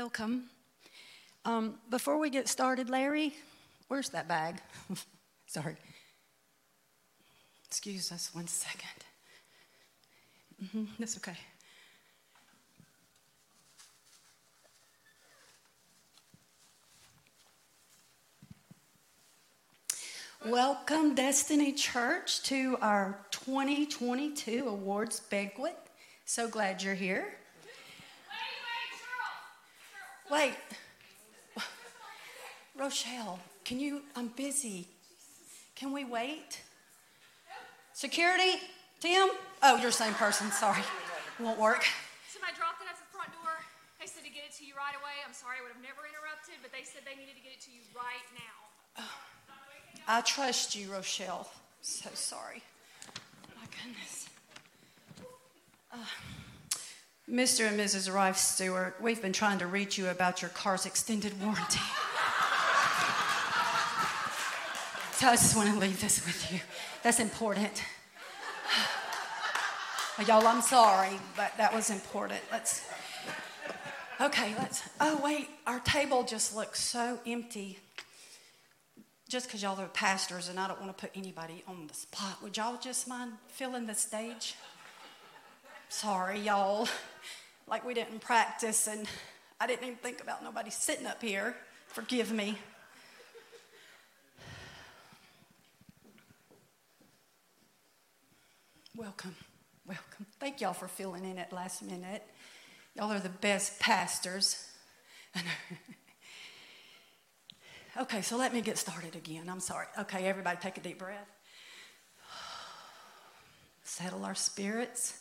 welcome. Um, before we get started, Larry, where's that bag? Sorry. Excuse us one second. Mm-hmm, that's okay. Welcome, Destiny Church, to our 2022 awards banquet. So glad you're here. Wait, Rochelle, can you? I'm busy. Can we wait? Security, Tim? Oh, you're the same person. Sorry. Won't work. Somebody dropped it at the front door. They said to get it to you right away. I'm sorry, I would have never interrupted, but they said they needed to get it to you right now. Oh. I trust you, Rochelle. So sorry. My goodness. Uh, Mr. and Mrs. Rife Stewart, we've been trying to reach you about your car's extended warranty. so I just want to leave this with you. That's important. Y'all, I'm sorry, but that was important. Let's. Okay, let's. Oh, wait, our table just looks so empty just because y'all are pastors and I don't want to put anybody on the spot, would y'all just mind filling the stage? Sorry, y'all. Like we didn't practice and I didn't even think about nobody sitting up here. Forgive me. Welcome. Welcome. Thank y'all for filling in at last minute. Y'all are the best pastors. Okay, so let me get started again. I'm sorry. Okay, everybody take a deep breath. Settle our spirits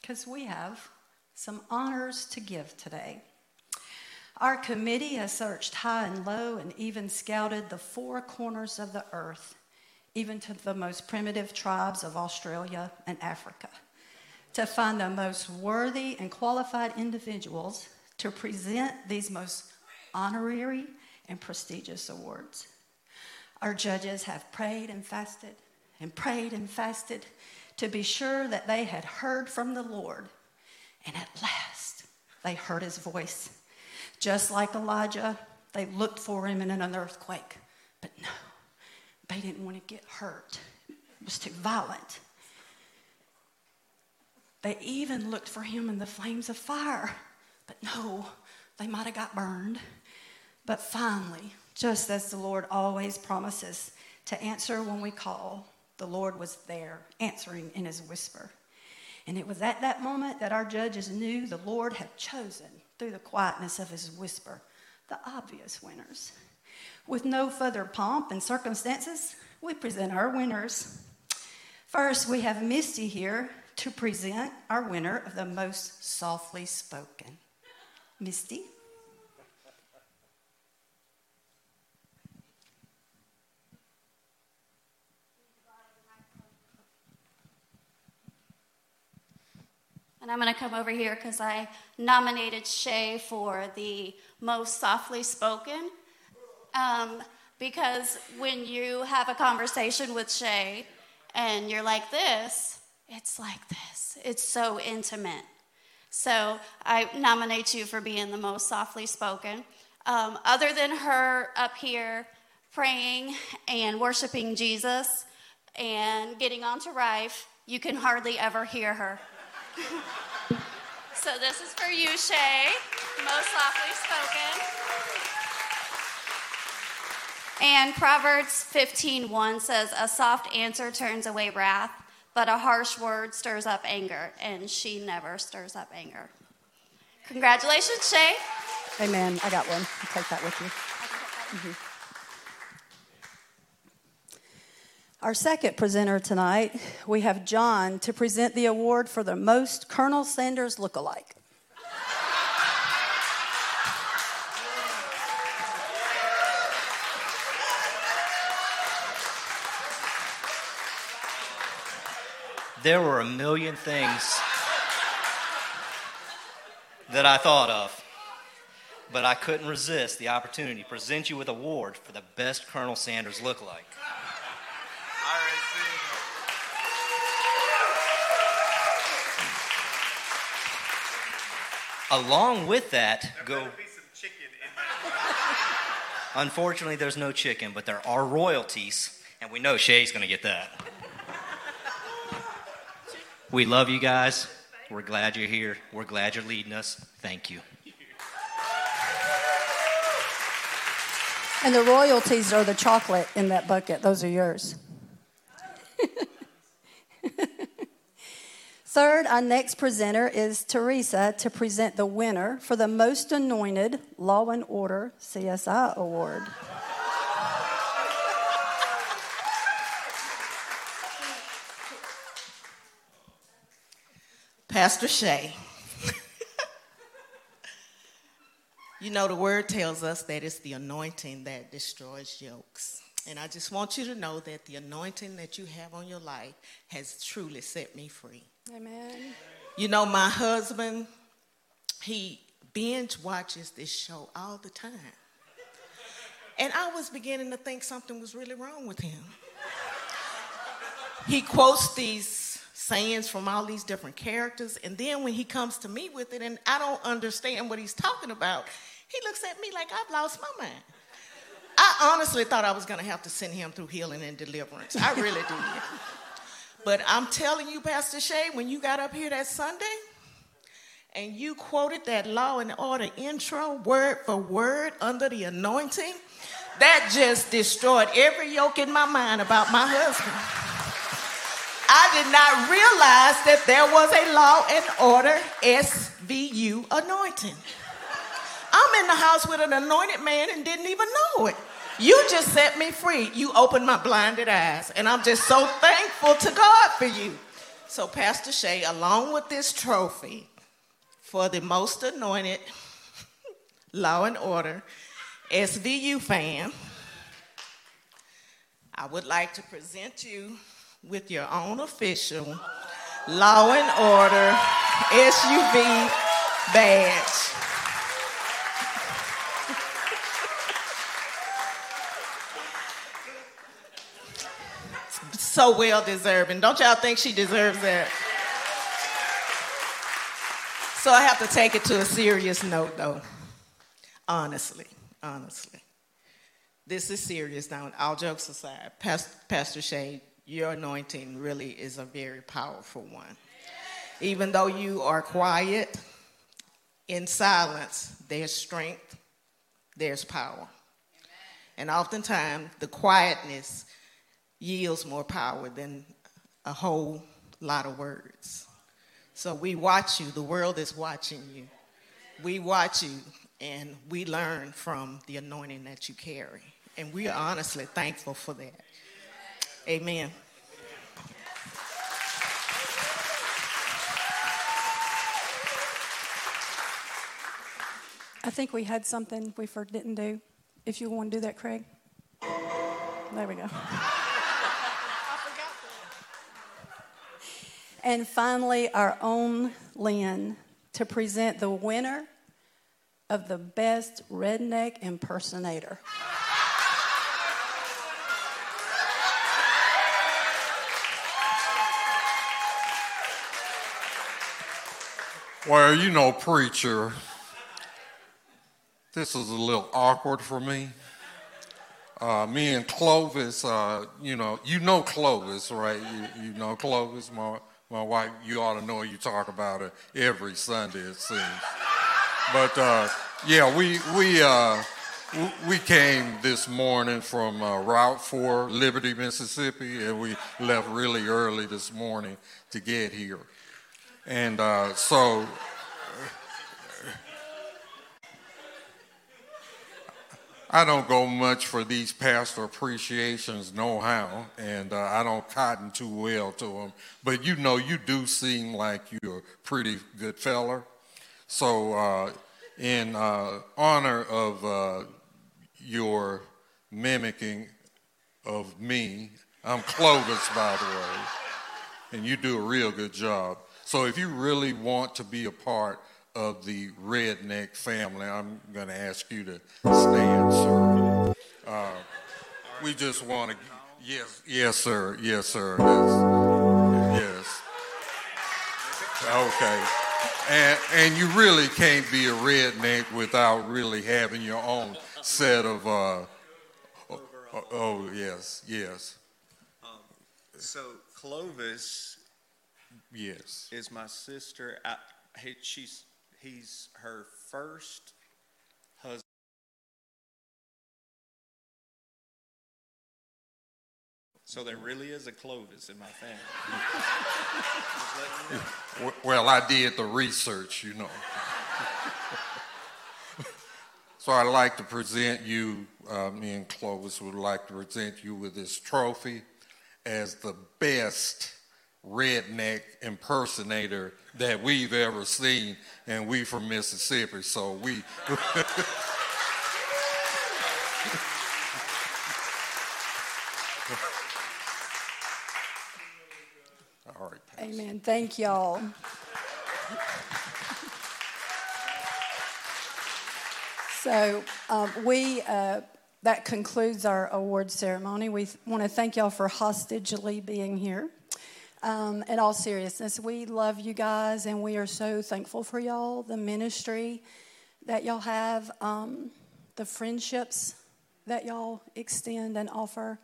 because we have some honors to give today. Our committee has searched high and low and even scouted the four corners of the earth, even to the most primitive tribes of Australia and Africa, to find the most worthy and qualified individuals to present these most honorary and prestigious awards. Our judges have prayed and fasted and prayed and fasted to be sure that they had heard from the Lord. And at last, they heard his voice. Just like Elijah, they looked for him in an earthquake. But no, they didn't want to get hurt, it was too violent. They even looked for him in the flames of fire. But no, they might have got burned. But finally, just as the Lord always promises to answer when we call, the Lord was there, answering in his whisper. And it was at that moment that our judges knew the Lord had chosen, through the quietness of his whisper, the obvious winners. With no further pomp and circumstances, we present our winners. First, we have Misty here to present our winner of the most softly spoken. Misty? And I'm going to come over here because I nominated Shay for the most softly spoken. Um, because when you have a conversation with Shay and you're like this, it's like this. It's so intimate. So I nominate you for being the most softly spoken. Um, other than her up here praying and worshiping Jesus and getting onto Rife, you can hardly ever hear her. So this is for you, Shay, most softly spoken. And Proverbs 15:1 says, "A soft answer turns away wrath, but a harsh word stirs up anger, and she never stirs up anger." Congratulations, Shay. Amen. I got one. I'll take that with you. Mm-hmm. Our second presenter tonight, we have John to present the award for the most Colonel Sanders lookalike. There were a million things that I thought of, but I couldn't resist the opportunity to present you with an award for the best Colonel Sanders lookalike. Along with that, there go. Unfortunately, there's no chicken, but there are royalties, and we know Shay's going to get that. We love you guys. We're glad you're here. We're glad you're leading us. Thank you. And the royalties are the chocolate in that bucket. Those are yours. Third, our next presenter is Teresa to present the winner for the Most Anointed Law and Order CSI Award. Pastor Shay. you know, the word tells us that it's the anointing that destroys yokes. And I just want you to know that the anointing that you have on your life has truly set me free. Amen. You know, my husband, he binge watches this show all the time. And I was beginning to think something was really wrong with him. He quotes these sayings from all these different characters, and then when he comes to me with it and I don't understand what he's talking about, he looks at me like I've lost my mind. I honestly thought I was going to have to send him through healing and deliverance. I really did. But I'm telling you, Pastor Shay, when you got up here that Sunday and you quoted that law and order intro word for word under the anointing, that just destroyed every yoke in my mind about my husband. I did not realize that there was a law and order SVU anointing. I'm in the house with an anointed man and didn't even know it. You just set me free. You opened my blinded eyes. And I'm just so thankful to God for you. So, Pastor Shay, along with this trophy for the most anointed law and order SVU fan, I would like to present you with your own official law and order SUV badge. So well deserving. Don't y'all think she deserves that? So I have to take it to a serious note, though. Honestly, honestly. This is serious now, all jokes aside. Pastor Shay, your anointing really is a very powerful one. Even though you are quiet, in silence, there's strength, there's power. And oftentimes, the quietness yields more power than a whole lot of words. So we watch you, the world is watching you. We watch you and we learn from the anointing that you carry. And we are honestly thankful for that. Amen. I think we had something we didn't do. If you want to do that, Craig. There we go. And finally, our own Lynn to present the winner of the best redneck impersonator. Well, you know, preacher, this is a little awkward for me. Uh, me and Clovis, uh, you know, you know Clovis, right? You, you know Clovis, my my wife, you ought to know you talk about it every Sunday, it seems. But uh, yeah, we we uh, we came this morning from uh, Route 4, Liberty, Mississippi, and we left really early this morning to get here. And uh, so I don't go much for these pastor appreciations, no how, and uh, I don't cotton too well to them. But you know, you do seem like you're a pretty good feller. So, uh, in uh, honor of uh, your mimicking of me, I'm Clovis, by the way, and you do a real good job. So, if you really want to be a part of the redneck family, I'm going to ask you to stand, sir. Uh, we just want to, yes, yes, sir, yes, sir, yes, yes. Okay. And, and you really can't be a redneck without really having your own set of. Uh, oh, oh, yes, yes. Um, so Clovis Yes. is my sister. I, she's he's her first husband. So there really is a Clovis in my family. Well, I did the research, you know. so I'd like to present you, uh, me and Clovis would like to present you with this trophy as the best redneck impersonator that we've ever seen, and we from Mississippi, so we. All right, Pastor. Amen. Thank y'all. So um, we uh, that concludes our award ceremony. We want to thank y'all for hostigely being here. Um, in all seriousness, we love you guys, and we are so thankful for y'all, the ministry that y'all have, um, the friendships that y'all extend and offer,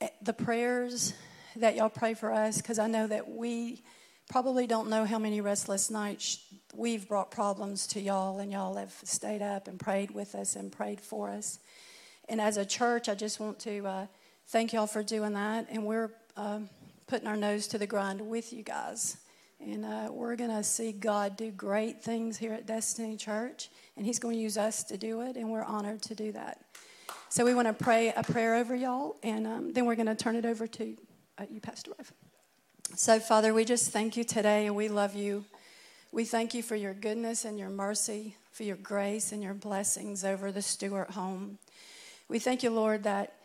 eh, the prayers that y'all pray for us, because I know that we probably don't know how many restless nights we've brought problems to y'all, and y'all have stayed up and prayed with us and prayed for us. And as a church, I just want to uh, thank y'all for doing that. And we're um, putting our nose to the grind with you guys. And uh, we're going to see God do great things here at Destiny Church. And He's going to use us to do it. And we're honored to do that. So we want to pray a prayer over y'all. And um, then we're going to turn it over to uh, you, Pastor Rev. So, Father, we just thank you today. And we love you. We thank you for your goodness and your mercy, for your grace and your blessings over the Stewart home. We thank you, Lord, that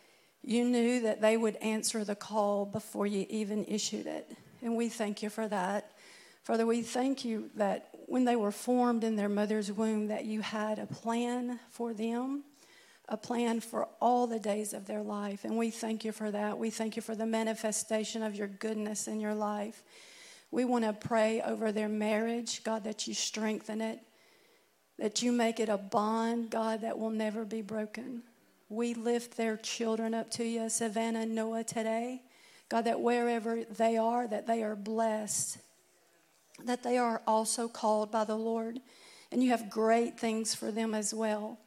you knew that they would answer the call before you even issued it. And we thank you for that. Father, we thank you that when they were formed in their mother's womb, that you had a plan for them, a plan for all the days of their life. And we thank you for that. We thank you for the manifestation of your goodness in your life. We want to pray over their marriage, God, that you strengthen it, that you make it a bond, God, that will never be broken. We lift their children up to you, Savannah and Noah, today. God, that wherever they are, that they are blessed, that they are also called by the Lord. And you have great things for them as well.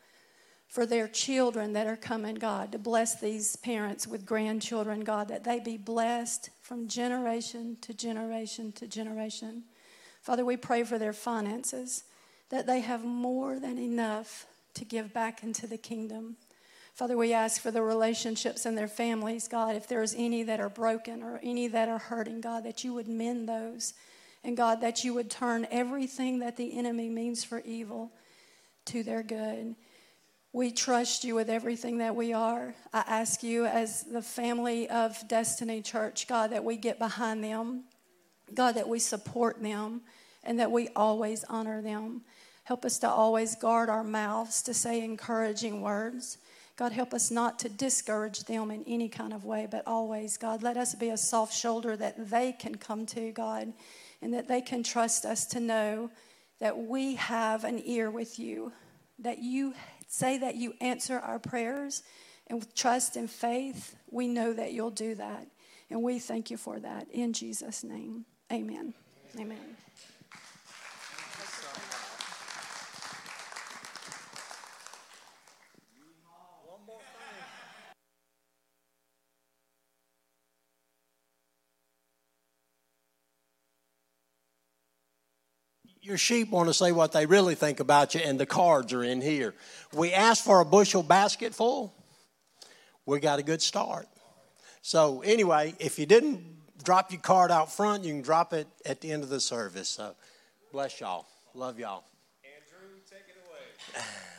For their children that are coming, God, to bless these parents with grandchildren, God, that they be blessed from generation to generation to generation. Father, we pray for their finances, that they have more than enough to give back into the kingdom. Father, we ask for the relationships in their families, God, if there's any that are broken or any that are hurting, God, that you would mend those. And God, that you would turn everything that the enemy means for evil to their good. We trust you with everything that we are. I ask you, as the family of Destiny Church, God, that we get behind them, God, that we support them, and that we always honor them. Help us to always guard our mouths to say encouraging words. God, help us not to discourage them in any kind of way, but always, God, let us be a soft shoulder that they can come to, God, and that they can trust us to know that we have an ear with you, that you say that you answer our prayers, and with trust and faith, we know that you'll do that. And we thank you for that. In Jesus' name, amen. Amen. Your sheep want to say what they really think about you, and the cards are in here. We asked for a bushel basket full. We got a good start. So, anyway, if you didn't drop your card out front, you can drop it at the end of the service. So, bless y'all. Love y'all. Andrew, take it away.